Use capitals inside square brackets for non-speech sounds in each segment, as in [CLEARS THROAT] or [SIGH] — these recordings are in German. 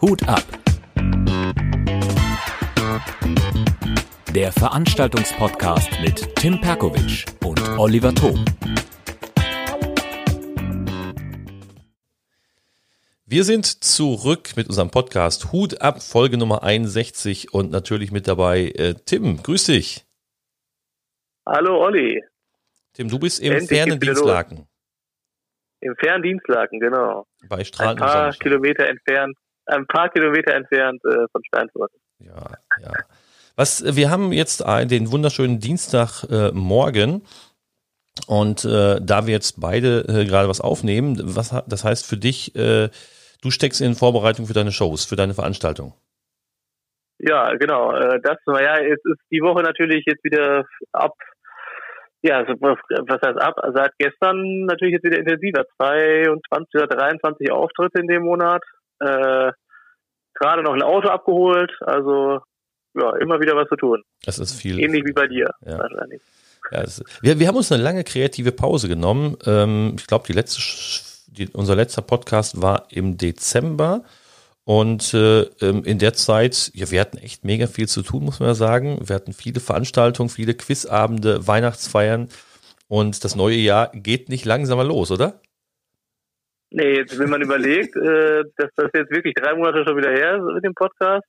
Hut ab. Der Veranstaltungspodcast mit Tim Perkovic und Oliver Thom. Wir sind zurück mit unserem Podcast Hut ab, Folge Nummer 61 und natürlich mit dabei äh, Tim. Grüß dich. Hallo Olli. Tim, du bist im fernen Dienstlaken. Im fernen Dienstlaken, genau. Bei Strahlen Ein paar Kilometer entfernt, ein paar Kilometer entfernt äh, von Steinfurt. Ja, ja. Was, wir haben jetzt den wunderschönen Dienstagmorgen. Äh, und äh, da wir jetzt beide äh, gerade was aufnehmen, was das heißt für dich, äh, du steckst in Vorbereitung für deine Shows, für deine Veranstaltung. Ja, genau. Äh, das, naja, es ist die Woche natürlich jetzt wieder ab, ja, also, was heißt ab? Seit gestern natürlich jetzt wieder intensiver. 22 oder 23 Auftritte in dem Monat. Äh, gerade noch ein Auto abgeholt. Also, ja, immer wieder was zu tun. Das ist viel. Ähnlich wie bei dir, ja. wahrscheinlich. Ja, das, wir, wir haben uns eine lange kreative Pause genommen. Ähm, ich glaube, die letzte, die, unser letzter Podcast war im Dezember. Und äh, ähm, in der Zeit, ja, wir hatten echt mega viel zu tun, muss man ja sagen. Wir hatten viele Veranstaltungen, viele Quizabende, Weihnachtsfeiern. Und das neue Jahr geht nicht langsamer los, oder? Nee, jetzt, wenn man überlegt, äh, dass das jetzt wirklich drei Monate schon wieder her ist mit dem Podcast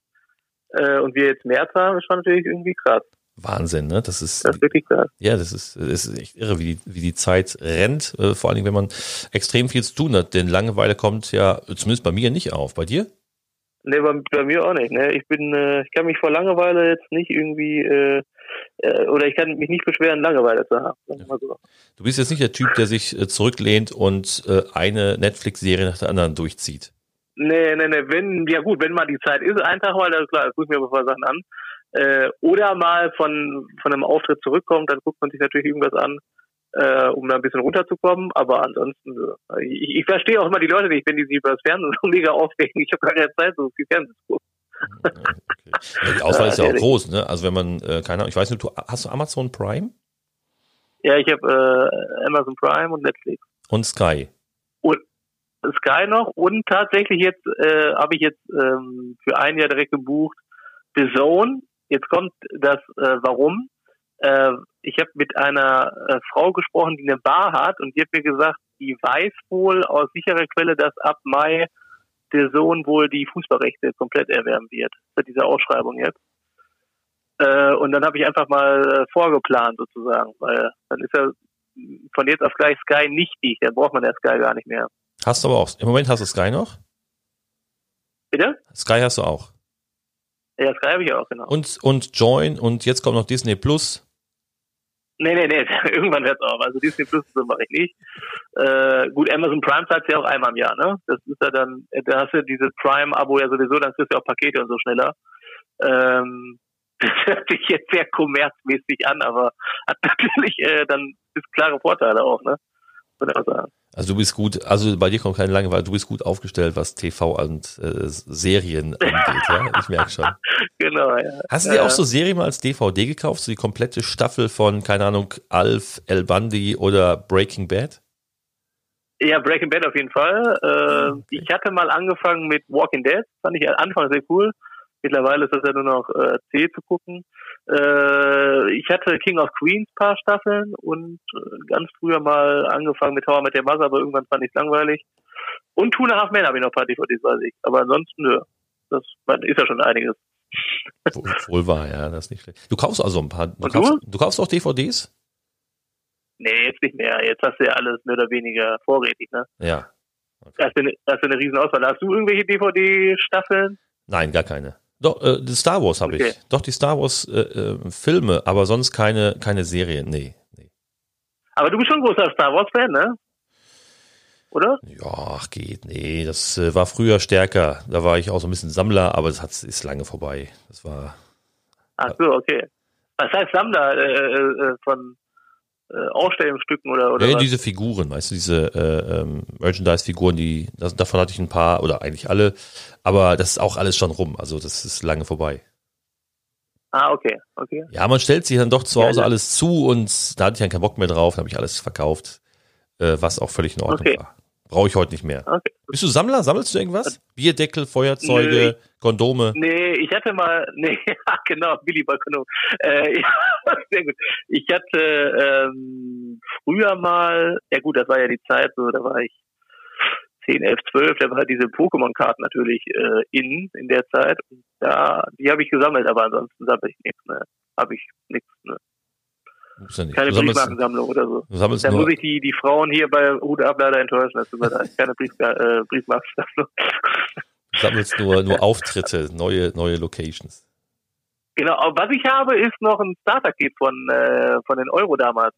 äh, und wir jetzt März haben, ist schon natürlich irgendwie krass. Wahnsinn, ne? Das ist, das ist wirklich krass. Ja, das ist, das ist echt irre, wie die, wie die Zeit rennt. Äh, vor allen Dingen, wenn man extrem viel zu tun hat. Denn Langeweile kommt ja zumindest bei mir nicht auf. Bei dir? Nee, bei, bei mir auch nicht. Ne? Ich bin, äh, ich kann mich vor Langeweile jetzt nicht irgendwie äh, äh, oder ich kann mich nicht beschweren, Langeweile zu haben. So. Du bist jetzt nicht der Typ, der sich äh, zurücklehnt und äh, eine Netflix-Serie nach der anderen durchzieht. Nee, nee, nee, wenn, ja gut, wenn mal die Zeit ist, ein Tag mal, dann klar, gucke ich mir paar Sachen an. Äh, oder mal von, von einem Auftritt zurückkommt, dann guckt man sich natürlich irgendwas an, äh, um da ein bisschen runterzukommen. Aber ansonsten, äh, ich, ich verstehe auch immer die Leute nicht, wenn die sich über das Fernsehen so [LAUGHS] mega aufregen. Ich habe gar keine Zeit, so viel Fernsehen zu gucken. Okay. Ja, die Auswahl ist ja [LAUGHS] auch groß, ne? Also wenn man, äh, keine Ahnung, ich weiß nicht, du, hast du Amazon Prime? Ja, ich habe äh, Amazon Prime und Netflix. Und Sky. Und Sky noch und tatsächlich jetzt äh, habe ich jetzt ähm, für ein Jahr direkt gebucht The Zone Jetzt kommt das äh, Warum. Äh, ich habe mit einer äh, Frau gesprochen, die eine Bar hat und die hat mir gesagt, die weiß wohl aus sicherer Quelle, dass ab Mai der Sohn wohl die Fußballrechte komplett erwerben wird. Für diese Ausschreibung jetzt. Äh, und dann habe ich einfach mal äh, vorgeplant sozusagen, weil dann ist er von jetzt auf gleich Sky nichtig, dann braucht man der Sky gar nicht mehr. Hast du aber auch. Im Moment hast du Sky noch? Bitte? Sky hast du auch. Ja, Sky habe ich auch, genau. Und, und Join und jetzt kommt noch Disney Plus. Nee, nee, nee, [LAUGHS] irgendwann hört es auf. Also Disney Plus so mache ich nicht. Äh, gut, Amazon Prime zahlt ja auch einmal im Jahr, ne? Das ist ja dann, da hast du dieses Prime-Abo ja sowieso, dann kriegst du ja auch Pakete und so schneller. Ähm, [LAUGHS] das hört sich jetzt sehr kommerzmäßig an, aber hat [LAUGHS] natürlich äh, dann ist klare Vorteile auch, ne? Würde ich sagen. Also du bist gut, also bei dir kommt keine Langeweile, du bist gut aufgestellt, was TV und äh, Serien [LAUGHS] angeht, ja? Ich merke schon. genau, ja. Hast du dir auch so Serien mal als DVD gekauft, so die komplette Staffel von, keine Ahnung, Alf, El Bundy oder Breaking Bad? Ja, Breaking Bad auf jeden Fall. Äh, okay. Ich hatte mal angefangen mit Walking Dead, fand ich Anfang sehr cool. Mittlerweile ist das ja nur noch äh, C zu gucken. Äh, ich hatte King of Queens paar Staffeln und äh, ganz früher mal angefangen mit Tower mit der Mother, aber irgendwann fand ich es langweilig. Und Two and a Half Men habe ich noch ein paar DVDs, weiß ich. Aber ansonsten, nö. Das ist ja schon einiges. Wohl, wahr, ja, das ist nicht schlecht. Du kaufst also ein paar. Du, kaufst, du? du kaufst auch DVDs? Nee, jetzt nicht mehr. Jetzt hast du ja alles mehr oder weniger vorrätig, ne? Ja. Okay. Das, ist eine, das ist eine riesen Auswahl. Hast du irgendwelche DVD-Staffeln? Nein, gar keine. Doch, äh, die Star Wars habe okay. ich. Doch, die Star Wars äh, äh, Filme, aber sonst keine, keine Serien. Nee, nee. Aber du bist schon ein großer Star Wars-Fan, ne? Oder? Ja, ach geht, nee, das äh, war früher stärker. Da war ich auch so ein bisschen Sammler, aber das hat, ist lange vorbei. Das war. Ach so, okay. Was heißt Sammler äh, äh, von äh, Ausstellungsstücken oder oder? Ja, was? diese Figuren, weißt du, diese äh, ähm, Merchandise-Figuren, die das, davon hatte ich ein paar oder eigentlich alle, aber das ist auch alles schon rum, also das ist lange vorbei. Ah, okay, okay. Ja, man stellt sich dann doch zu Hause ja, alles zu und da hatte ich dann keinen Bock mehr drauf, habe ich alles verkauft, äh, was auch völlig in Ordnung okay. war. Brauche ich heute nicht mehr. Okay. Bist du Sammler? Sammelst du irgendwas? Bierdeckel, Feuerzeuge, Nö. Kondome? Nee, ich hatte mal, [LAUGHS] nee, ja, genau, Billy Balkono. Äh, [LAUGHS] ja, sehr gut. Ich hatte ähm, früher mal, ja gut, das war ja die Zeit, so, da war ich 10, 11, 12, da war diese Pokémon-Karten natürlich äh, in, in der Zeit. Und da, die habe ich gesammelt, aber ansonsten sammle ich nichts, ne. Habe ich nichts, ne. Bist ja nicht. Keine sammelst, Briefmarkensammlung oder so. sammelst Da muss ich die, die Frauen hier bei Hude ab leider enttäuschen. Das leid. Keine Brief, äh, Briefmarkensammlung. du sammelst nur, nur Auftritte, neue, neue Locations. Genau, aber was ich habe, ist noch ein Starter-Kit von, äh, von den Euro damals.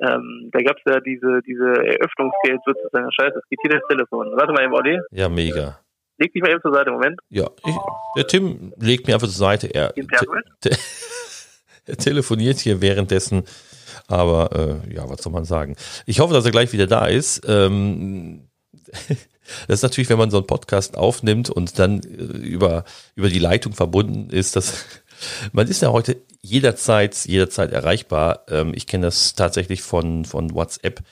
Ähm, da gab's ja diese, diese Eröffnungsgeld sozusagen. Scheiße, es geht hier das Telefon. Warte mal eben, Olli. Ja, mega. Leg dich mal eben zur Seite, Moment. Ja, ich, der Tim legt mir einfach zur Seite. Er, Im Pergament? te, er [LAUGHS] telefoniert hier währenddessen. Aber äh, ja, was soll man sagen? Ich hoffe, dass er gleich wieder da ist. Ähm, [LAUGHS] das ist natürlich, wenn man so einen Podcast aufnimmt und dann äh, über, über die Leitung verbunden ist, das [LAUGHS] man ist ja heute jederzeit, jederzeit erreichbar. Ähm, ich kenne das tatsächlich von, von WhatsApp,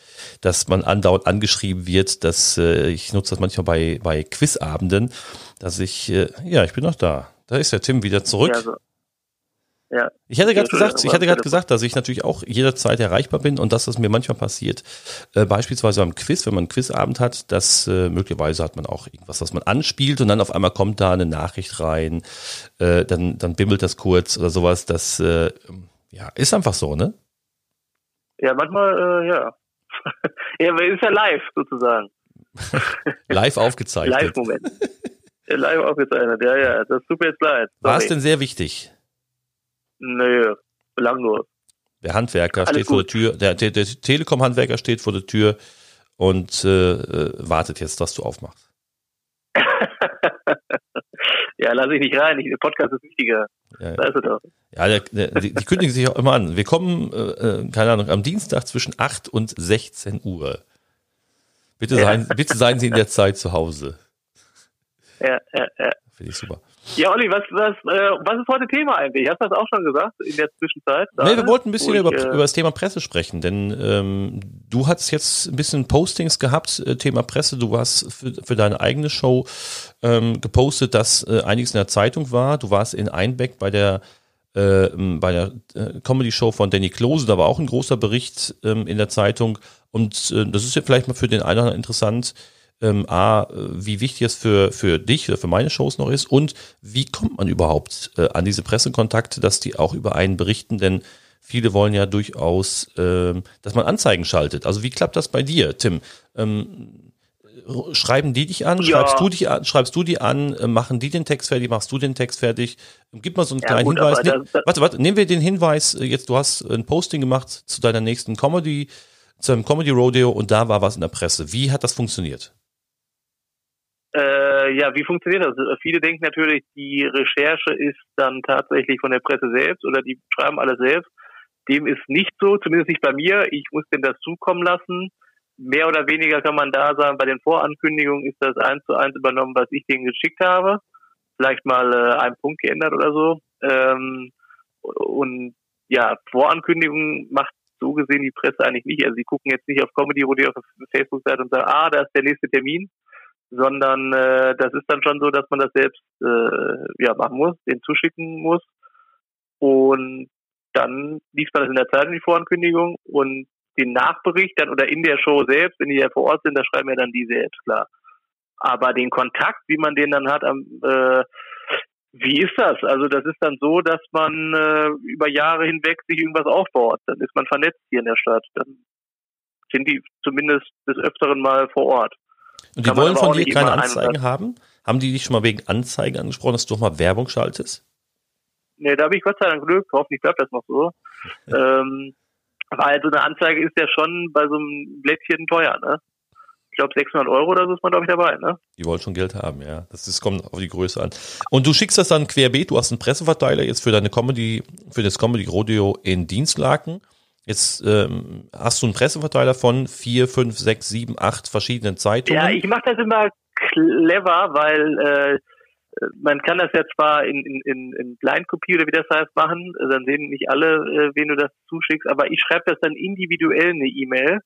dass man andauernd angeschrieben wird, dass äh, ich nutze das manchmal bei, bei Quizabenden, dass ich, äh, ja, ich bin noch da. Da ist der Tim wieder zurück. Ja, so. Ja. Ich hatte gerade gesagt, ich hatte aber- gerade gesagt, dass ich natürlich auch jederzeit erreichbar bin und dass das mir manchmal passiert. Äh, beispielsweise beim Quiz, wenn man einen Quizabend hat, dass äh, möglicherweise hat man auch irgendwas, was man anspielt und dann auf einmal kommt da eine Nachricht rein, äh, dann dann bimmelt das kurz oder sowas. Das äh, ja ist einfach so, ne? Ja, manchmal, äh, ja. [LAUGHS] ja, aber ist ja live sozusagen. [LAUGHS] Live aufgezeichnet. Live-Moment. Ja, [LAUGHS] live aufgezeichnet. Ja, ja, das tut mir jetzt leid. War es denn sehr wichtig? Nö, belanglos. Der Handwerker Alles steht vor der gut. Tür, der, der, der Telekom-Handwerker steht vor der Tür und äh, äh, wartet jetzt, dass du aufmachst. [LAUGHS] ja, lass ich nicht rein. Ich, der Podcast ist wichtiger. Ja, Da ist er doch. Ja, der, der, die, die kündigen sich auch immer an. Wir kommen, äh, äh, keine Ahnung, am Dienstag zwischen 8 und 16 Uhr. Bitte, Ja. seien, bitte seien Sie in der Zeit zu Hause. Ja, ja, ja. Finde ich super. Ja, Olli, was, was, äh, was ist heute Thema eigentlich? Hast du das auch schon gesagt in der Zwischenzeit? Nee, wir wollten ein bisschen ich, über, äh, über das Thema Presse sprechen, denn ähm, du hast jetzt ein bisschen Postings gehabt, äh, Thema Presse. Du warst für, für deine eigene Show ähm, gepostet, dass äh, einiges in der Zeitung war. Du warst in Einbeck bei der äh, bei der äh, Comedy-Show von Danny Klose, da war auch ein großer Bericht ähm, in der Zeitung. Und das ist ja vielleicht mal für den einen oder anderen interessant, ähm, A, wie wichtig es für, für dich oder für meine Shows noch ist und wie kommt man überhaupt äh, an diese Pressekontakte, dass die auch über einen berichten, denn viele wollen ja durchaus, ähm, dass man Anzeigen schaltet. Also wie klappt das bei dir, Tim? Ähm, schreiben die dich an? Ja. Schreibst du dich an? Schreibst du die an? Äh, Machen die den Text fertig? Machst du den Text fertig? Gib mal so einen Ja, kleinen gut, Hinweis. Ne, das- das- warte, warte, nehmen wir den Hinweis, äh, jetzt du hast ein Posting gemacht zu deiner nächsten Comedy, zu einem Comedy Rodeo und da war was in der Presse. Wie hat das funktioniert? Äh, ja, wie funktioniert das? Äh, Viele denken natürlich, die Recherche ist dann tatsächlich von der Presse selbst oder die schreiben alles selbst. Dem ist nicht so, zumindest nicht bei mir. Ich muss denen das zukommen lassen. Mehr oder weniger kann man da sagen, bei den Vorankündigungen ist das eins zu eins übernommen, was ich denen geschickt habe. Vielleicht mal äh, einen Punkt geändert oder so. Ähm, und ja, Vorankündigungen macht so gesehen die Presse eigentlich nicht. Also sie gucken jetzt nicht auf Comedy Rodeo auf Facebook-Seite und sagen, ah, da ist der nächste Termin sondern äh, das ist dann schon so, dass man das selbst äh, ja machen muss, den zuschicken muss und dann liest man das in der Zeitung die Vorankündigung und den Nachbericht dann oder in der Show selbst, wenn die ja vor Ort sind, da schreiben ja dann die selbst klar. Aber den Kontakt, wie man den dann hat, am, äh, wie ist das? Also das ist dann so, dass man äh, über Jahre hinweg sich irgendwas aufbaut. Dann ist man vernetzt hier in der Stadt. Dann sind die zumindest des Öfteren mal vor Ort. Und die wollen von auch dir keine Anzeigen haben? Haben die dich schon mal wegen Anzeigen angesprochen, dass du doch mal Werbung schaltest? Nee, da habe ich Gott sei Dank Glück. Hoffentlich bleibt das noch so. [LAUGHS] ähm, weil so eine Anzeige ist ja schon bei so einem Blättchen teuer, ne? Ich glaube 600 Euro oder so ist man, glaube ich, dabei, ne? Die wollen schon Geld haben, ja. Das ist, kommt auf die Größe an. Und du schickst das dann querbeet. Du hast einen Presseverteiler jetzt für deine Comedy, für das Comedy Rodeo in Dienstlaken. Jetzt ähm, hast du einen Presseverteiler von vier, fünf, sechs, sieben, acht verschiedenen Zeitungen. Ja, ich mache das immer clever, weil äh, man kann das ja zwar in, in, in, in Blindscopie oder wie das heißt machen, dann sehen nicht alle, äh, wen du das zuschickst, aber ich schreibe das dann individuell eine E-Mail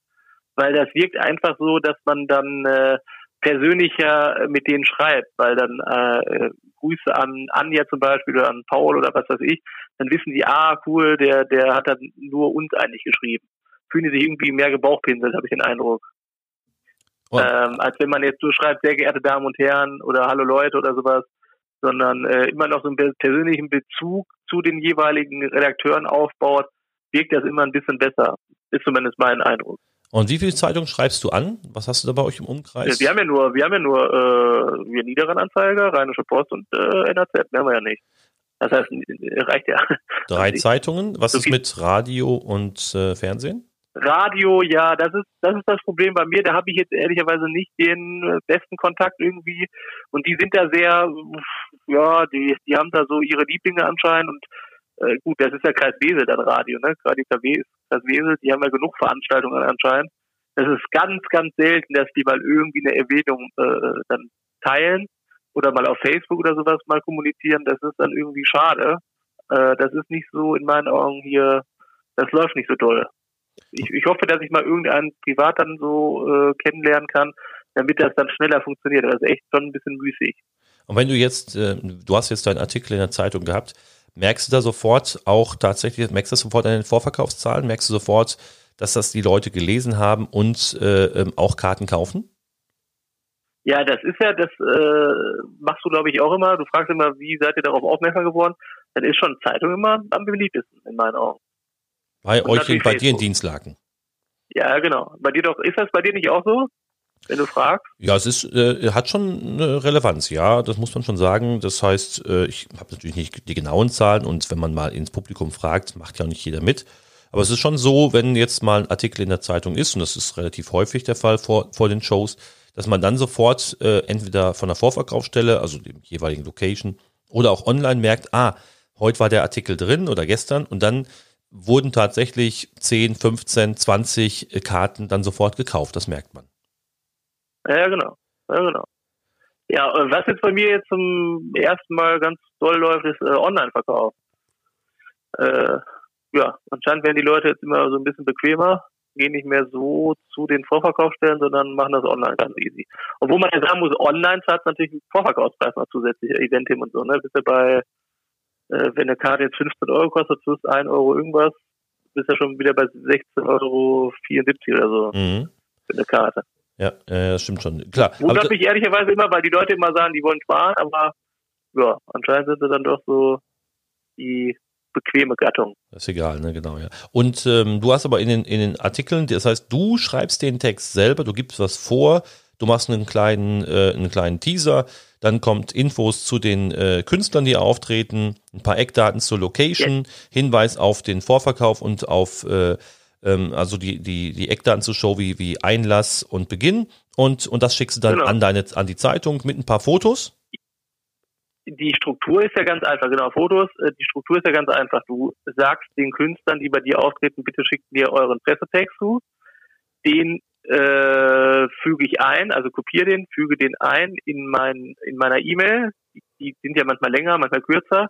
weil das wirkt einfach so, dass man dann äh, persönlicher mit denen schreibt, weil dann äh, Grüße an Anja zum Beispiel oder an Paul oder was weiß ich, dann wissen die, ah cool, der der hat dann nur uns eigentlich geschrieben. Fühlen die sich irgendwie mehr gebauchpinselt, habe ich den Eindruck. Oh. Ähm, als wenn man jetzt so schreibt, sehr geehrte Damen und Herren oder Hallo Leute oder sowas, sondern äh, immer noch so einen persönlichen Bezug zu den jeweiligen Redakteuren aufbaut, wirkt das immer ein bisschen besser. Ist zumindest mein Eindruck. Und wie viele Zeitungen schreibst du an? Was hast du da bei euch im Umkreis? Wir haben ja nur, wir haben ja nur äh, wir Niederen Anzeiger, Rheinische Post und äh, NAZ, mehr haben wir ja nicht. Das heißt, reicht ja. [LAUGHS] Drei Zeitungen. Was so ist mit Radio und äh, Fernsehen? Radio, ja, das ist das ist das Problem bei mir. Da habe ich jetzt ehrlicherweise nicht den äh, besten Kontakt irgendwie. Und die sind da sehr, ja, die die haben da so ihre Lieblinge anscheinend. Und äh, gut, das ist ja Kreis Wesel dann Radio, ne? Radio KW ist Kreis Wesel. Die haben ja genug Veranstaltungen anscheinend. Das ist ganz, ganz selten, dass die mal irgendwie eine Erwähnung äh, dann teilen oder mal auf Facebook oder sowas mal kommunizieren. Das ist dann irgendwie schade. Äh, das ist nicht so in meinen Augen hier. Das läuft nicht so doll ich, ich hoffe, dass ich mal irgendeinen privat dann so äh, kennenlernen kann, damit das dann schneller funktioniert. Das ist echt schon ein bisschen müßig. Und wenn du jetzt, äh, du hast jetzt deinen Artikel in der Zeitung gehabt, merkst du da sofort auch tatsächlich, merkst du das sofort an den Vorverkaufszahlen, merkst du sofort, dass das die Leute gelesen haben und äh, ähm, auch Karten kaufen? Ja, das ist ja, das äh, machst du, glaube ich, auch immer. Du fragst immer, wie seid ihr darauf aufmerksam geworden? Dann ist schon Zeitung immer am beliebtesten, in meinen Augen. Bei euch, in, bei dir in Dienstlaken. Ja, genau. Bei dir doch, ist das bei dir nicht auch so? Wenn du fragst? Ja, es ist, äh, hat schon eine Relevanz, ja, das muss man schon sagen. Das heißt, äh, ich habe natürlich nicht die genauen Zahlen und wenn man mal ins Publikum fragt, macht ja nicht jeder mit. Aber es ist schon so, wenn jetzt mal ein Artikel in der Zeitung ist, und das ist relativ häufig der Fall vor, vor den Shows, dass man dann sofort äh, entweder von der Vorverkaufsstelle, also dem jeweiligen Location, oder auch online merkt, ah, heute war der Artikel drin oder gestern und dann wurden tatsächlich 10, 15, 20 Karten dann sofort gekauft. Das merkt man. Ja, genau. Ja, genau. Ja, äh, was jetzt bei mir jetzt zum ersten Mal ganz toll läuft, ist äh, Online-Verkauf. Äh, ja, anscheinend werden die Leute jetzt immer so ein bisschen bequemer, gehen nicht mehr so zu den Vorverkaufsstellen, sondern machen das online ganz easy. Obwohl man ja sagen muss, online zahlt natürlich einen Vorverkaufspreis noch zusätzlich, Eventim und so, ne? Bist du bei äh, wenn eine Karte jetzt 15 Euro kostet, plus 1 Euro irgendwas, bist du ja schon wieder bei 16,74 Euro oder so mhm. für eine Karte. Ja, äh, das stimmt schon. Klar. Wundert mich ehrlicherweise immer, weil die Leute immer sagen, die wollen sparen, aber ja, anscheinend sind sie dann doch so die bequeme Gattung. Das ist egal, ne, genau, ja. Und ähm, du hast aber in den, in den Artikeln, das heißt, du schreibst den Text selber, du gibst was vor, du machst einen kleinen, äh, einen kleinen Teaser, dann kommt Infos zu den äh, Künstlern, die auftreten, ein paar Eckdaten zur Location, ja. Hinweis auf den Vorverkauf und auf äh, ähm, also die, die, die Eckdaten zur Show wie, wie Einlass und Beginn. Und, und das schickst du dann genau. an deine an die Zeitung mit ein paar Fotos. Die Struktur ist ja ganz einfach, genau, Fotos, äh, die Struktur ist ja ganz einfach. Du sagst den Künstlern, die bei dir auftreten, bitte schickt mir euren Pressetext zu. Den äh, füge ich ein, also kopiere den, füge den ein in mein in meiner E-Mail. Die, die, sind ja manchmal länger, manchmal kürzer.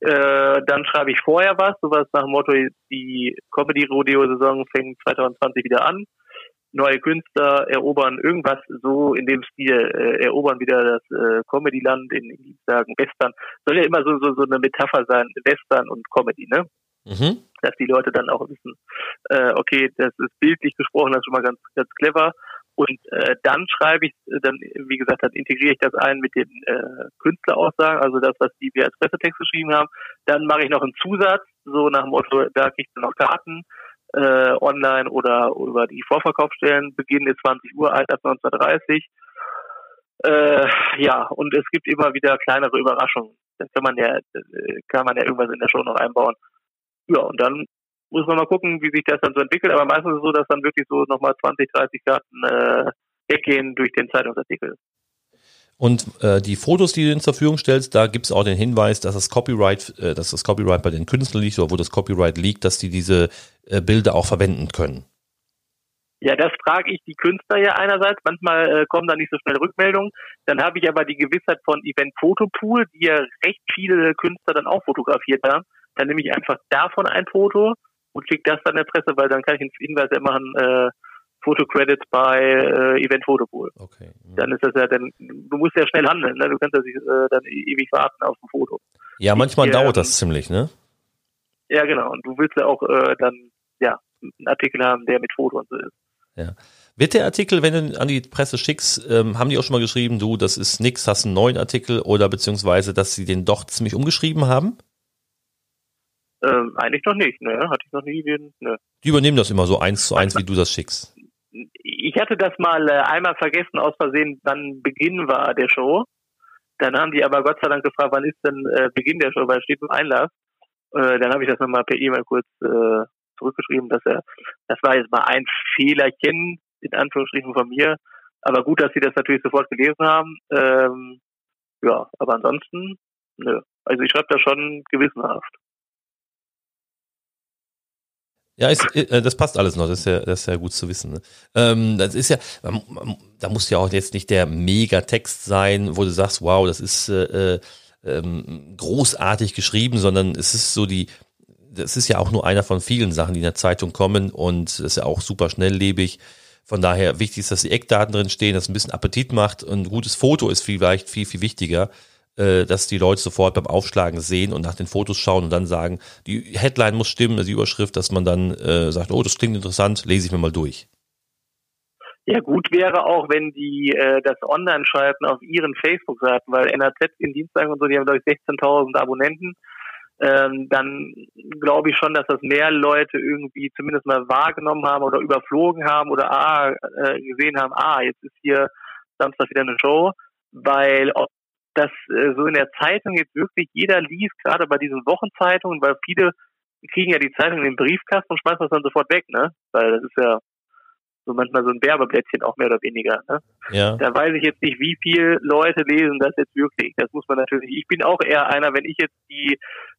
Äh, dann schreibe ich vorher was, sowas nach dem Motto, die Comedy-Rodeo-Saison fängt 2020 wieder an. Neue Künstler erobern irgendwas so in dem Stil, äh, erobern wieder das äh, Comedy-Land in, in sagen Western. Soll ja immer so, so, so eine Metapher sein, Western und Comedy, ne? Mhm. Dass die Leute dann auch wissen, äh, okay, das ist bildlich gesprochen, das ist schon mal ganz, ganz clever. Und äh, dann schreibe ich, dann, wie gesagt, dann integriere ich das ein mit den äh, Künstleraussagen, also das, was die wir als Pressetext geschrieben haben. Dann mache ich noch einen Zusatz, so nach dem Motto, da kriegst du noch Karten äh, online oder über die Vorverkaufsstellen. Beginn ist 20 Uhr, Einsatz 1930. Äh, ja, und es gibt immer wieder kleinere Überraschungen. Da kann man ja, äh, kann man ja irgendwas in der Show noch einbauen. Ja, und dann muss man mal gucken, wie sich das dann so entwickelt. Aber meistens ist es so, dass dann wirklich so nochmal 20, 30 Karten äh, weggehen durch den Zeitungsartikel. Und äh, die Fotos, die du zur Verfügung stellst, da gibt es auch den Hinweis, dass das Copyright, äh, dass das Copyright bei den Künstlern liegt oder wo das Copyright liegt, dass die diese äh, Bilder auch verwenden können. Ja, das frage ich die Künstler ja einerseits. Manchmal äh, kommen da nicht so schnell Rückmeldungen. Dann habe ich aber die Gewissheit von Event Fotopool, die ja recht viele Künstler dann auch fotografiert haben. Dann nehme ich einfach davon ein Foto und schicke das dann der Presse, weil dann kann ich einen Hinweis ja machen, äh, Fotocredits bei äh, Event Photopool. Okay. Mhm. Dann ist das ja dann, du musst ja schnell handeln, ne? Du kannst ja nicht, äh, dann ewig warten auf ein Foto. Ja, manchmal Ich, dauert ähm, das ziemlich, ne? Ja, genau. Und du willst ja auch äh, dann ja einen Artikel haben, der mit Foto und so ist. Wird der Artikel, wenn du an die Presse schickst, ähm, haben die auch schon mal geschrieben, du, das ist nix, hast einen neuen Artikel oder beziehungsweise, dass sie den doch ziemlich umgeschrieben haben? Ähm, eigentlich noch nicht, ne? Hatte ich noch nie den, ne. Die übernehmen das immer so eins zu eins, wie du das schickst. Ich hatte das mal äh, einmal vergessen aus Versehen, wann Beginn war der Show. Dann haben die aber Gott sei Dank gefragt, wann ist denn äh, Beginn der Show, weil es steht im Einlass. Äh, dann habe ich das nochmal per E-Mail kurz äh, zurückgeschrieben, dass er, das war jetzt mal ein Fehlerchen, in Anführungsstrichen von mir. Aber gut, dass sie das natürlich sofort gelesen haben. Ähm, ja, aber ansonsten, nö. Also ich schreibe da schon gewissenhaft. Ja, ist, äh, das passt alles noch, das ist ja, das ist ja gut zu wissen. Ne? Ähm, das ist ja, da muss ja auch jetzt nicht der Megatext sein, wo du sagst, wow, das ist äh, äh, ähm, großartig geschrieben, sondern es ist so die, das ist ja auch nur einer von vielen Sachen, die in der Zeitung kommen und das ist ja auch super schnelllebig. Von daher wichtig ist, dass die Eckdaten drin stehen, dass es ein bisschen Appetit macht. Ein gutes Foto ist vielleicht viel, viel wichtiger, äh, dass die Leute sofort beim Aufschlagen sehen und nach den Fotos schauen und dann sagen, die Headline muss stimmen, die Überschrift, dass man dann äh, sagt, oh, das klingt interessant, lese ich mir mal durch. Ja, gut wäre auch, wenn die äh, das online schalten auf ihren Facebook-Seiten, weil NAZ in Dienstlagen und so, die haben, glaube ich, 16.000 Abonnenten. Ähm, dann glaube ich schon, dass das mehr Leute irgendwie zumindest mal wahrgenommen haben oder überflogen haben oder ah, äh, gesehen haben, ah, jetzt ist hier Samstag wieder eine Show, weil ob das äh, so in der Zeitung jetzt wirklich jeder liest, gerade bei diesen Wochenzeitungen, weil viele kriegen ja die Zeitung in den Briefkasten und schmeißen das dann sofort weg, ne? Weil das ist ja so manchmal so ein Werbeblättchen auch mehr oder weniger. Ne? Ja. Da weiß ich jetzt nicht, wie viele Leute lesen das jetzt wirklich. Das muss man natürlich. Ich bin auch eher einer, wenn ich jetzt die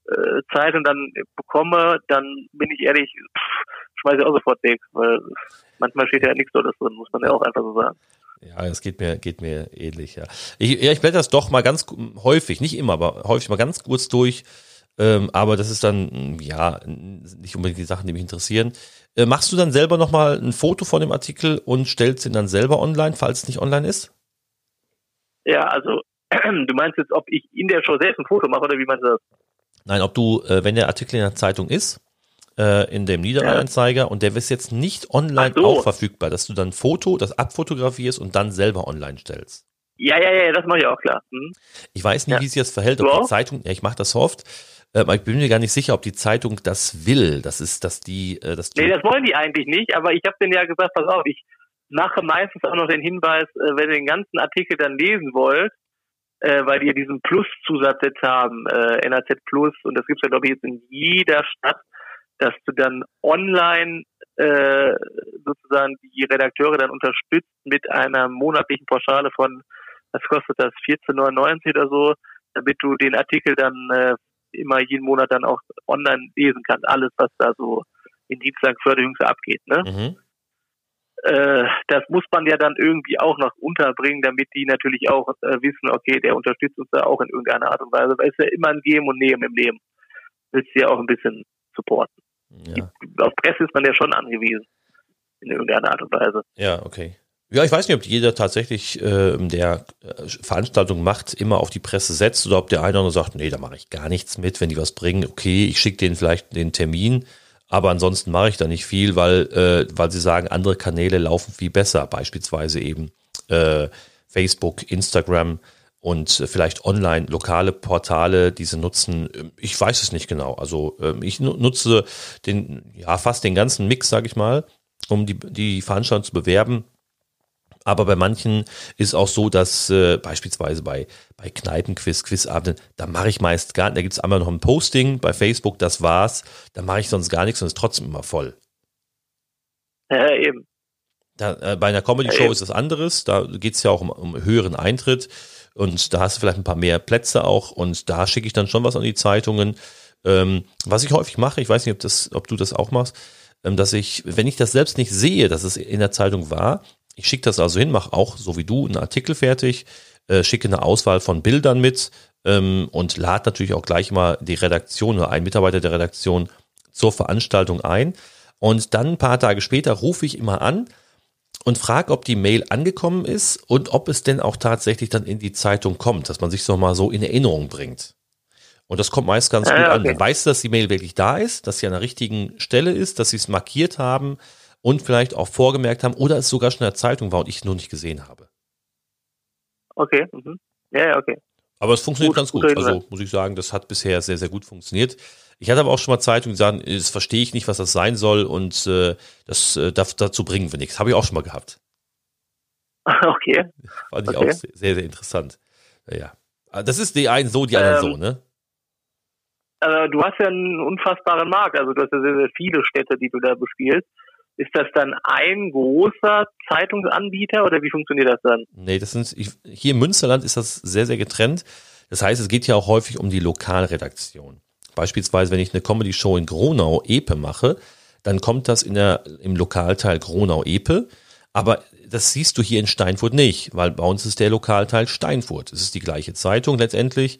äh, Zeitung dann bekomme, dann bin ich ehrlich, pff, schmeiße ich auch sofort weg, weil manchmal steht ja nichts Tolles drin, muss man ja auch einfach so sagen. Ja, es geht mir, geht mir ähnlich, ja. Ich, ja, ich blätter das doch mal ganz häufig, nicht immer, aber häufig mal ganz kurz durch. Ähm, aber das ist dann, ja, nicht unbedingt die Sachen, die mich interessieren. Äh, machst du dann selber nochmal ein Foto von dem Artikel und stellst ihn dann selber online, falls es nicht online ist? Ja, also [CLEARS THROAT] du meinst jetzt, ob ich in der Show selbst ein Foto mache oder wie meinst du das? Nein, ob du, äh, wenn der Artikel in der Zeitung ist, äh, in dem Niederrhein-Anzeiger und der ist jetzt nicht online so. auch verfügbar, dass du dann Foto, das abfotografierst und dann selber online stellst. Ja, ja, ja, das mache ich auch klar. Hm? Ich weiß nicht, Ja. wie sich das verhält, Du ob die auch? Zeitung, ja, ich mache das oft, äh, aber ich bin mir gar nicht sicher, ob die Zeitung das will. Das ist, dass die, äh, dass du, Nee, das wollen die eigentlich nicht, aber ich habe denen ja gesagt, pass auf, ich mache meistens auch noch den Hinweis, äh, wenn ihr den ganzen Artikel dann lesen wollt, äh, weil die ja diesen Plus-Zusatz jetzt haben, äh, NAZ Plus, und das gibt's ja, glaube ich, jetzt in jeder Stadt, dass du dann online äh, sozusagen die Redakteure dann unterstützt mit einer monatlichen Pauschale von, was kostet das, 14,99 oder so, damit du den Artikel dann äh, immer jeden Monat dann auch online lesen kannst, alles, was da so in Dienstag für die Jüngste abgeht. Ne? mhm. Äh, das muss man ja dann irgendwie auch noch unterbringen, damit die natürlich auch äh, wissen, okay, der unterstützt uns da auch in irgendeiner Art und Weise, weil es ist ja immer ein Geben und Nehmen im Leben. Willst du ja auch ein bisschen supporten. Ja. Auf Presse ist man ja schon angewiesen. In irgendeiner Art und Weise. ja, okay. Ja, ich weiß nicht, ob jeder tatsächlich, äh, der Veranstaltung macht, immer auf die Presse setzt oder ob der eine oder andere sagt, nee, da mache ich gar nichts mit, wenn die was bringen, okay, ich schicke denen vielleicht den Termin, aber ansonsten mache ich da nicht viel, weil, äh, weil sie sagen, andere Kanäle laufen viel besser, beispielsweise eben äh, Facebook, Instagram und äh, vielleicht online lokale Portale, die sie nutzen. Ähm, Ich weiß es nicht genau. Also ähm, ich nu- nutze den, ja, fast den ganzen Mix, sage ich mal, um die, die Veranstaltung zu bewerben. Aber bei manchen ist auch so, dass äh, beispielsweise bei, bei Kneipenquiz, Quizabenden, da mache ich meist gar nicht, da gibt es einmal noch ein Posting bei Facebook, das war's, da mache ich sonst gar nichts und ist trotzdem immer voll. Ja, eben. Da, äh, bei einer Comedy-Show Ja, ist das anderes, da geht's ja auch um, um höheren Eintritt und da hast du vielleicht ein paar mehr Plätze auch und da schicke ich dann schon was an die Zeitungen. Ähm, was ich häufig mache, ich weiß nicht, ob, das, ob du das auch machst, ähm, dass ich, wenn ich das selbst nicht sehe, dass es in der Zeitung war, ich schicke das also hin, mache auch, so wie du, einen Artikel fertig, äh, schicke eine Auswahl von Bildern mit ähm, und lade natürlich auch gleich mal die Redaktion oder einen Mitarbeiter der Redaktion zur Veranstaltung ein. Und dann ein paar Tage später rufe ich immer an und frage, ob die Mail angekommen ist und ob es denn auch tatsächlich dann in die Zeitung kommt, dass man sich so mal so in Erinnerung bringt. Und das kommt meist ganz Ah, gut ja, an. okay. Man weiß, dass die Mail wirklich da ist, dass sie an der richtigen Stelle ist, dass sie es markiert haben und vielleicht auch vorgemerkt haben oder es sogar schon in der Zeitung war und ich nur nicht gesehen habe. Okay. Mhm. Ja, okay. Aber es funktioniert Gut, ganz gut. Also muss ich sagen, das hat bisher sehr, sehr gut funktioniert. Ich hatte aber auch schon mal Zeitungen, die sagen, das verstehe ich nicht, was das sein soll und äh, das äh, darf, dazu bringen wir nichts. Habe ich auch schon mal gehabt. [LAUGHS] Okay. Fand ich Okay. auch sehr, sehr interessant. Ja. Ah, Das ist die einen so, die anderen Ähm, so, ne? Also, du hast ja einen unfassbaren Markt. Also du hast ja sehr, sehr viele Städte, die du da bespielst. Ist das dann ein großer Zeitungsanbieter oder wie funktioniert das dann? Nee, das sind, hier im Münsterland ist das sehr, sehr getrennt. Das heißt, es geht ja auch häufig um die Lokalredaktion. Beispielsweise, wenn ich eine Comedy-Show in Gronau, Epe mache, dann kommt das in der, im Lokalteil Gronau, Epe. Aber das siehst du hier in Steinfurt nicht, weil bei uns ist der Lokalteil Steinfurt. Es ist die gleiche Zeitung letztendlich.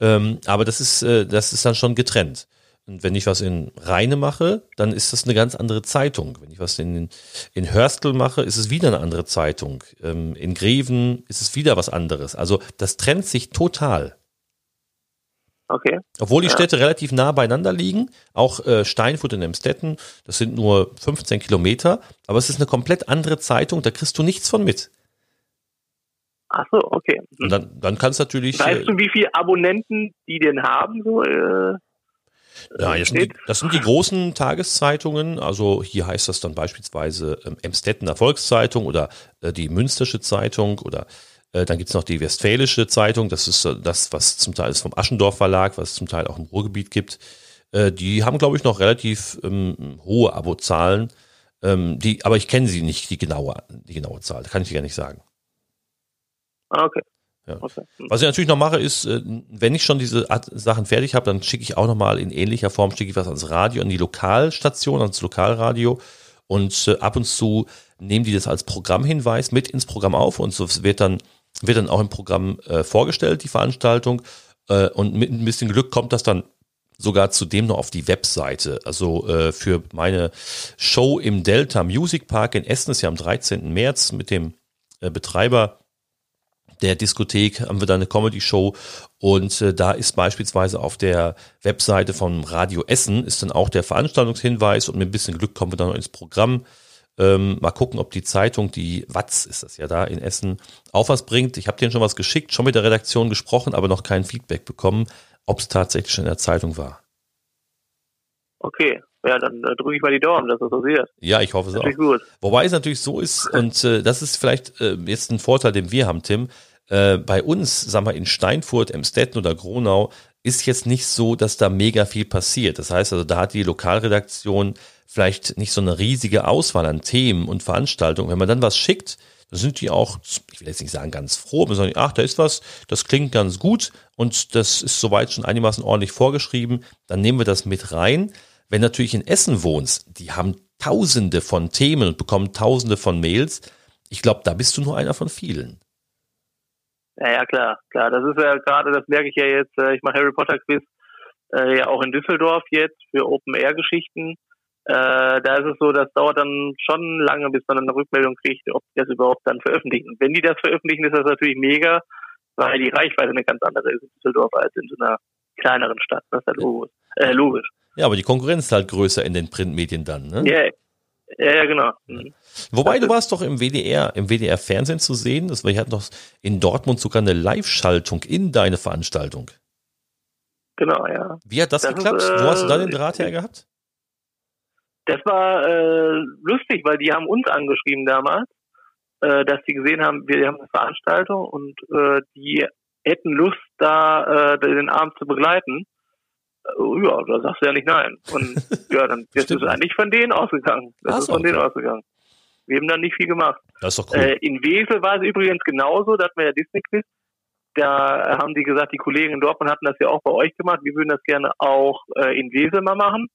Ähm, aber das ist, äh, das ist dann schon getrennt. Und wenn ich was in Rheine mache, dann ist das eine ganz andere Zeitung. Wenn ich was in, in Hörstel mache, ist es wieder eine andere Zeitung. Ähm, in Greven ist es wieder was anderes. Also das trennt sich total. Okay. Obwohl die Ja. Städte relativ nah beieinander liegen, auch äh, Steinfurt und Emstetten, das sind nur 15 Kilometer, aber es ist eine komplett andere Zeitung, da kriegst du nichts von mit. Ach so, okay. Und dann, dann kannst du natürlich. Weißt äh, du, wie viele Abonnenten die denn haben? So, äh, Ja, das sind, die, das sind die großen Tageszeitungen. Also hier heißt das dann beispielsweise ähm, Emstetten Volkszeitung oder äh, die Münstersche Zeitung oder äh, dann gibt's noch die Westfälische Zeitung. Das ist äh, das, was zum Teil ist vom Aschendorf Verlag, was es zum Teil auch im Ruhrgebiet gibt. Äh, die haben, glaube ich, noch relativ ähm, hohe Abozahlen. Ähm, die, aber ich kenne sie nicht, die genaue, die genaue Zahl. Kann ich dir gar nicht sagen. Ah, okay. Ja. Hm. Was ich natürlich noch mache, ist, äh, wenn ich schon diese Sachen fertig habe, dann schicke ich auch nochmal in ähnlicher Form, schicke ich was ans Radio, an die Lokalstation, ans Lokalradio. Und äh, ab und zu nehmen die das als Programmhinweis mit ins Programm auf und so wird dann, wird dann auch im Programm äh, vorgestellt, die Veranstaltung. Äh, und mit ein bisschen Glück kommt das dann sogar zudem noch auf die Webseite. Also äh, für meine Show im Delta Music Park in Essen ist ja am 13. März mit dem Betreiber der Diskothek haben wir da eine Comedy-Show und äh, da ist beispielsweise auf der Webseite vom Radio Essen ist dann auch der Veranstaltungshinweis und mit ein bisschen Glück kommen wir dann noch ins Programm. Ähm, mal gucken, ob die Zeitung, die Watz ist das ja da in Essen, auch was bringt. Ich habe denen schon was geschickt, schon mit der Redaktion gesprochen, aber noch kein Feedback bekommen, ob es tatsächlich schon in der Zeitung war. Okay. Ja, dann äh, drücke ich mal die Daumen, dass das passiert. Ja, ich hoffe es auch. Natürlich gut. Wobei es natürlich so ist, und äh, das ist vielleicht äh, jetzt ein Vorteil, den wir haben, Tim. Äh, bei uns, sagen wir in Steinfurt, Emstetten oder Gronau, ist jetzt nicht so, dass da mega viel passiert. Das heißt also, da hat die Lokalredaktion vielleicht nicht so eine riesige Auswahl an Themen und Veranstaltungen. Wenn man dann was schickt, dann sind die auch, ich will jetzt nicht sagen ganz froh, sagen, ach, da ist was, das klingt ganz gut und das ist soweit schon einigermaßen ordentlich vorgeschrieben, dann nehmen wir das mit rein. Wenn natürlich in Essen wohnst, die haben tausende von Themen und bekommen tausende von Mails. Ich glaube, da bist du nur einer von vielen. Ja, ja, klar, klar. Das ist ja gerade, das merke ich ja jetzt, äh, ich mache Harry Potter Quiz äh, ja auch in Düsseldorf jetzt für Open Air Geschichten. Äh, da ist es so, das dauert dann schon lange, bis man eine Rückmeldung kriegt, ob die das überhaupt dann veröffentlichen. Und wenn die das veröffentlichen, ist das natürlich mega, weil die Reichweite eine ganz andere ist in Düsseldorf als in so einer kleineren Stadt. Das ist halt logisch. Äh, logisch. Ja, aber die Konkurrenz ist halt größer in den Printmedien dann. Ne? Ja, ja, ja, genau. Mhm. Wobei, du warst doch im WDR, im WDR Fernsehen zu sehen. Das, wir hatten doch in Dortmund sogar eine Live-Schaltung in deine Veranstaltung. Genau, ja. Wie hat das, Das geklappt? ist, äh, Wo hast du da den Draht her gehabt? Das war äh, lustig, weil die haben uns angeschrieben damals, äh, dass die gesehen haben, wir haben eine Veranstaltung und äh, die hätten Lust, da äh, den Abend zu begleiten. Ja, da sagst du ja nicht nein. Und [LAUGHS] ja, dann das ist eigentlich von denen ausgegangen. Das Ach ist so, von denen okay. ausgegangen. Wir haben dann nicht viel gemacht. Das ist doch cool. Äh, in Wesel war es übrigens genauso, da hatten wir ja Disney-Quiz. Da haben die gesagt, die Kollegen in Dortmund hatten das ja auch bei euch gemacht. Wir würden das gerne auch äh, in Wesel mal machen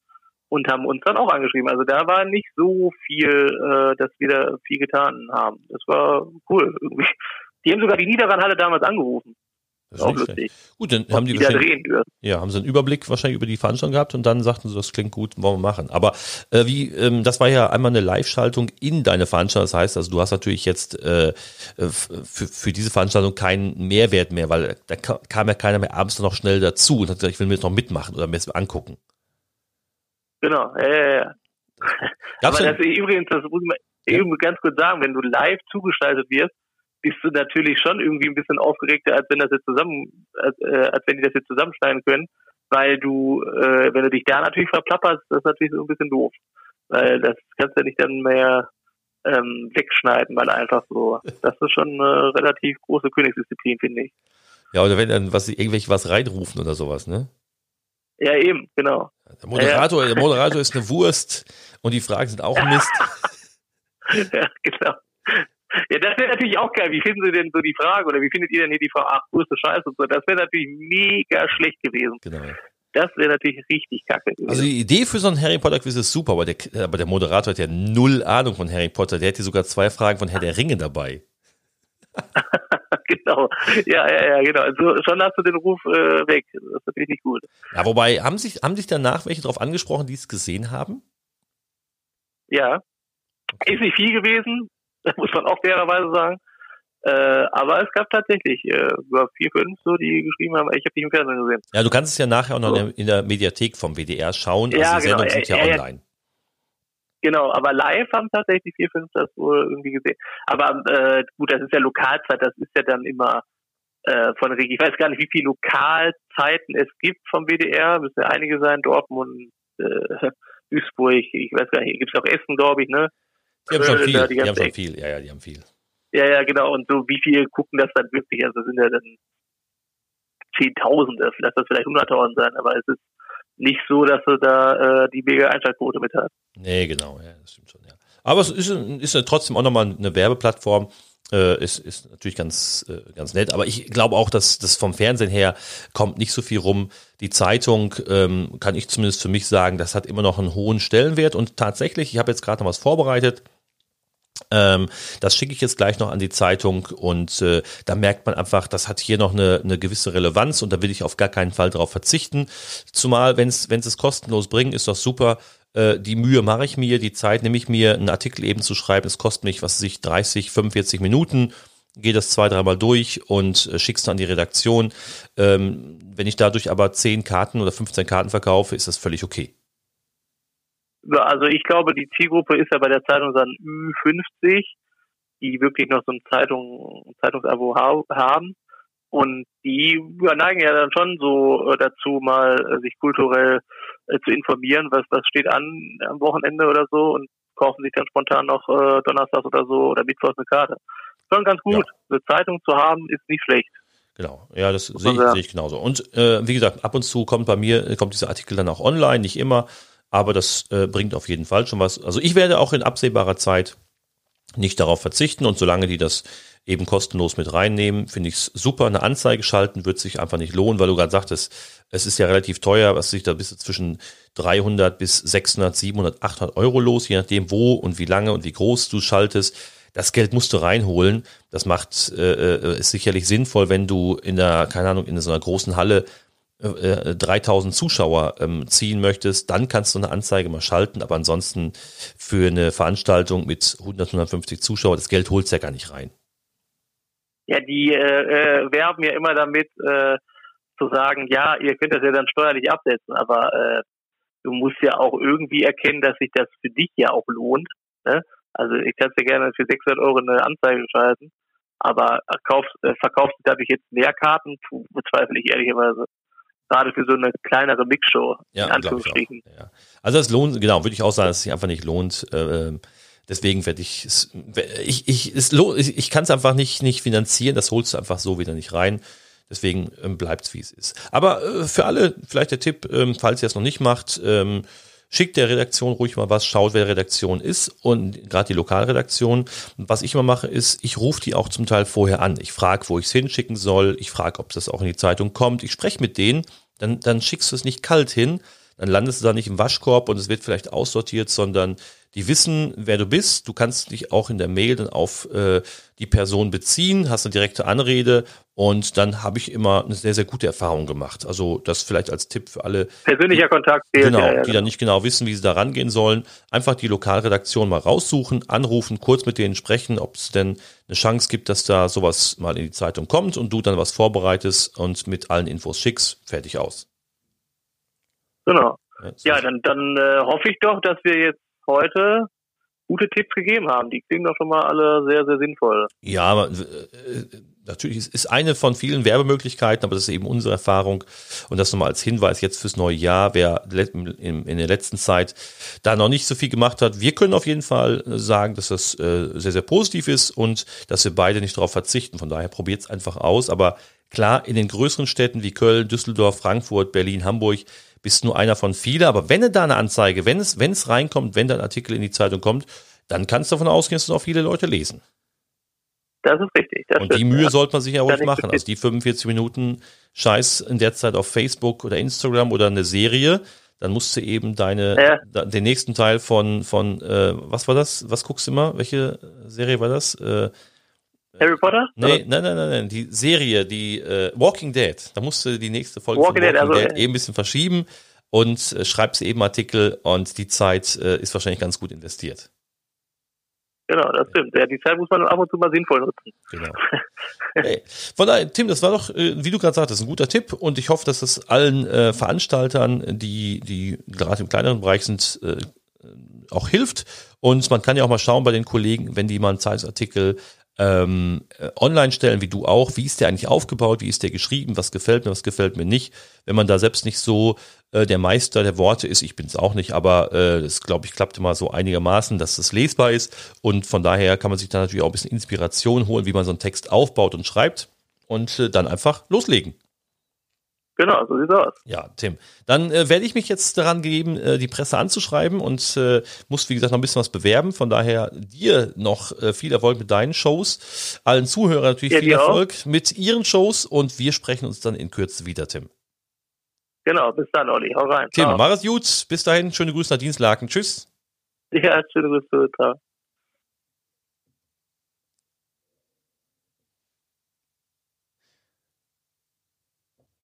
und haben uns dann auch angeschrieben. Also da war nicht so viel, äh, dass wir da viel getan haben. Das war cool irgendwie. Die haben sogar die Niederrheinhalle damals angerufen. Das ist auch lustig. Gut, dann haben die, die wahrscheinlich, ja, haben sie einen Überblick wahrscheinlich über die Veranstaltung gehabt und dann sagten sie, das klingt gut, wollen wir machen. Aber äh, wie, ähm, das war ja einmal eine Live-Schaltung in deine Veranstaltung. Das heißt, also du hast natürlich jetzt äh, für, für diese Veranstaltung keinen Mehrwert mehr, weil da kam ja keiner mehr abends noch schnell dazu und hat gesagt, ich will mir jetzt noch mitmachen oder mir das angucken. Genau, ja, ja, ja. Aber das, übrigens, das muss man eben ganz kurz sagen, wenn du live zugeschaltet wirst, bist du natürlich schon irgendwie ein bisschen aufgeregter, als wenn das jetzt zusammen, als, äh, als wenn die das jetzt zusammenschneiden können, weil du, äh, wenn du dich da natürlich verplapperst, das ist natürlich so ein bisschen doof, weil das kannst du nicht dann mehr ähm, wegschneiden, weil einfach so, das ist schon eine relativ große Königsdisziplin, finde ich. Ja, oder wenn dann was irgendwelche was reinrufen oder sowas, ne? Ja, eben, genau. Der Moderator, ja. der Moderator ist eine Wurst und die Fragen sind auch [LAUGHS] Mist. ja, genau. [LAUGHS] Ja, das wäre natürlich auch geil. Wie finden Sie denn so die Frage oder wie findet ihr denn hier die Frage, ach, größte Scheiße und so? Das wäre natürlich mega schlecht gewesen. Genau. Das wäre natürlich richtig kacke gewesen. Also die Idee für so ein Harry Potter Quiz ist super, aber der, aber der Moderator hat ja null Ahnung von Harry Potter. Der hier sogar zwei Fragen von Herr der Ringe dabei. [LAUGHS] genau. Ja, ja, ja, genau. Also schon hast du den Ruf äh, weg. Das ist natürlich nicht gut. Ja, wobei, haben sich, haben sich danach welche darauf angesprochen, die es gesehen haben? Ja. Okay. Ist nicht viel gewesen, [LAUGHS] muss man auch fairerweise sagen. Äh, aber es gab tatsächlich äh, über vier, fünf so, die geschrieben haben, ich habe dich im Fernsehen gesehen. Ja, du kannst es ja nachher auch noch so. in der Mediathek vom WDR schauen. Also ja, die genau. Sendungen sind ja, ja online. Genau, aber live haben tatsächlich vier, fünf das wohl irgendwie gesehen. Aber äh, gut, das ist ja Lokalzeit, das ist ja dann immer äh, von Regie. Ich weiß gar nicht, wie viele Lokalzeiten es gibt vom WDR, müssen ja einige sein, Dortmund, äh, [LAUGHS] Duisburg, ich weiß gar nicht, gibt es auch Essen, glaube ich, ne? Die haben schon viel, die, die haben schon viel, ja, ja, die haben viel. Ja, ja, genau. Und so wie viel gucken das dann wirklich? Also sind ja dann Zehntausende, lass das vielleicht hunderttausend sein, aber es ist nicht so, dass du da äh, die mega Einschaltquote mit hast. Nee, genau, ja, das stimmt schon, ja. Aber es ist, ist trotzdem auch nochmal eine Werbeplattform. Äh, ist, ist natürlich ganz, äh, ganz nett. Aber ich glaube auch, dass das vom Fernsehen her kommt nicht so viel rum. Die Zeitung, ähm, kann ich zumindest für mich sagen, das hat immer noch einen hohen Stellenwert. Und tatsächlich, ich habe jetzt gerade noch was vorbereitet. Ähm, das schicke ich jetzt gleich noch an die Zeitung und äh, da merkt man einfach, das hat hier noch eine, eine gewisse Relevanz und da will ich auf gar keinen Fall darauf verzichten. Zumal, wenn es es kostenlos bringen, ist das super. Äh, die Mühe mache ich mir, die Zeit nehme ich mir, einen Artikel eben zu schreiben. Es kostet mich, was sich 30, 45 Minuten gehe das zwei, dreimal durch und äh, schick's dann an die Redaktion. Ähm, wenn ich dadurch aber 10 Karten oder 15 Karten verkaufe, ist das völlig okay also ich glaube, die Zielgruppe ist ja bei der Zeitung dann Ü50, die wirklich noch so ein Zeitung, Zeitungsabo ha haben. Und die neigen ja dann schon so äh, dazu, mal äh, sich kulturell äh, zu informieren, was, was steht an am Wochenende oder so und kaufen sich dann spontan noch äh, Donnerstag oder so oder Mittwochs eine Karte. Schon ganz gut. Ja. Eine Zeitung zu haben, ist nicht schlecht. Genau, ja, das sehe ich, seh ich genauso. Und äh, wie gesagt, ab und zu kommt bei mir, kommt dieser Artikel dann auch online, nicht immer aber das äh, bringt auf jeden Fall schon was. Also ich werde auch in absehbarer Zeit nicht darauf verzichten und solange die das eben kostenlos mit reinnehmen, finde ich es super. Eine Anzeige schalten wird sich einfach nicht lohnen, weil du gerade sagtest, es ist ja relativ teuer, was sich da bis zwischen 300 bis 600, 700, 800 Euro los, je nachdem wo und wie lange und wie groß du schaltest. Das Geld musst du reinholen. Das macht äh, äh ist sicherlich sinnvoll, wenn du in der, keine Ahnung, in so einer großen Halle 3000 äh, Zuschauer ähm, ziehen möchtest, dann kannst du eine Anzeige mal schalten, aber ansonsten für eine Veranstaltung mit 100, 150 Zuschauern, das Geld holst ja gar nicht rein. Ja, die äh, äh, werben ja immer damit äh, zu sagen, ja, ihr könnt das ja dann steuerlich absetzen, aber äh, du musst ja auch irgendwie erkennen, dass sich das für dich ja auch lohnt. Ne? Also ich kann ja gerne für 600 Euro eine Anzeige schalten, aber kaufst, äh, verkaufst du dadurch jetzt mehr Karten, bezweifle ich ehrlicherweise gerade für so eine kleinere Mixshow, ja, in Anführungsstrichen. Ja. Also das lohnt, genau, würde ich auch sagen, dass es sich einfach nicht lohnt. Äh, deswegen werde ich es, ich, ich, es lohnt, ich, ich kann es einfach nicht, nicht finanzieren, das holst du einfach so wieder nicht rein. Deswegen ähm, bleibt es, wie es ist. Aber äh, für alle vielleicht der Tipp, ähm, falls ihr es noch nicht macht, ähm, schickt der Redaktion ruhig mal was, schaut, wer Redaktion ist und gerade die Lokalredaktion. Was ich immer mache, ist, ich rufe die auch zum Teil vorher an. Ich frage, wo ich es hinschicken soll. Ich frage, ob das auch in die Zeitung kommt. Ich spreche mit denen. Dann, dann schickst du es nicht kalt hin. dann landest du da nicht im Waschkorb und es wird vielleicht aussortiert, sondern die wissen, wer du bist. Du kannst dich auch in der Mail dann auf äh, die Person beziehen, hast eine direkte Anrede und dann habe ich immer eine sehr, sehr gute Erfahrung gemacht. Also das vielleicht als Tipp für alle. Persönlicher Kontakt. Genau, ja, ja, die dann nicht genau wissen, wie sie da rangehen sollen. Einfach die Lokalredaktion mal raussuchen, anrufen, kurz mit denen sprechen, ob es denn eine Chance gibt, dass da sowas mal in die Zeitung kommt und du dann was vorbereitest und mit allen Infos schickst, fertig aus. Genau. Ja, dann, dann äh, hoffe ich doch, dass wir jetzt heute gute Tipps gegeben haben. Die klingen doch schon mal alle sehr, sehr sinnvoll. Ja, aber, äh, natürlich ist, ist eine von vielen Werbemöglichkeiten, aber das ist eben unsere Erfahrung. Und das nochmal als Hinweis jetzt fürs neue Jahr, wer in, in der letzten Zeit da noch nicht so viel gemacht hat. Wir können auf jeden Fall sagen, dass das äh, sehr, sehr positiv ist und dass wir beide nicht darauf verzichten. Von daher probiert es einfach aus. Aber klar, in den größeren Städten wie Köln, Düsseldorf, Frankfurt, Berlin, Hamburg, bist nur einer von vielen. Aber wenn da eine Anzeige, wenn es, wenn es reinkommt, wenn da ein Artikel in die Zeitung kommt, dann kannst du davon ausgehen, dass es auch viele Leute lesen. Das ist richtig. Das und die Mühe ja. sollte man sich ja ruhig machen. Also die 45 Minuten Scheiß in der Zeit auf Facebook oder Instagram oder eine Serie, dann musst du eben deine ja. den nächsten Teil von von äh, was war das? Was guckst du immer? Welche Serie war das? Äh, Harry Potter? Nee, nein, nein, nein, nein, die Serie, die äh, Walking Dead. Da musst du die nächste Folge Walking, Walking Dead, also, Dead eben ein bisschen verschieben und äh, schreibst eben Artikel und die Zeit äh, ist wahrscheinlich ganz gut investiert. Genau, das stimmt. Ja, die Zeit muss man ab und zu mal sinnvoll nutzen. Genau. Hey, von daher, Tim, das war doch, äh, wie du gerade sagtest, ein guter Tipp und ich hoffe, dass das allen äh, Veranstaltern, die, die gerade im kleineren Bereich sind, äh, auch hilft. Und man kann ja auch mal schauen bei den Kollegen, wenn die mal einen Zeitungsartikel ähm, äh, online stellen, wie du auch. Wie ist der eigentlich aufgebaut? Wie ist der geschrieben? Was gefällt mir? Was gefällt mir nicht? Wenn man da selbst nicht so äh, der Meister der Worte ist, ich bin es auch nicht, aber äh, das glaube ich klappt immer so einigermaßen, dass es lesbar ist und von daher kann man sich da natürlich auch ein bisschen Inspiration holen, wie man so einen Text aufbaut und schreibt und äh, dann einfach loslegen. Genau, so sieht's aus. Ja, Tim. Dann äh, werde ich mich jetzt daran geben, äh, die Presse anzuschreiben und äh, muss, wie gesagt, noch ein bisschen was bewerben. Von daher dir noch äh, viel Erfolg mit deinen Shows. Allen Zuhörern natürlich ja, viel Erfolg auch. mit ihren Shows und wir sprechen uns dann in Kürze wieder, Tim. Genau, bis dann, Olli. Hau rein. Tim, mach es gut. Bis dahin, schöne Grüße nach Dienstlaken. Tschüss. Ja, schöne Grüße. Ciao.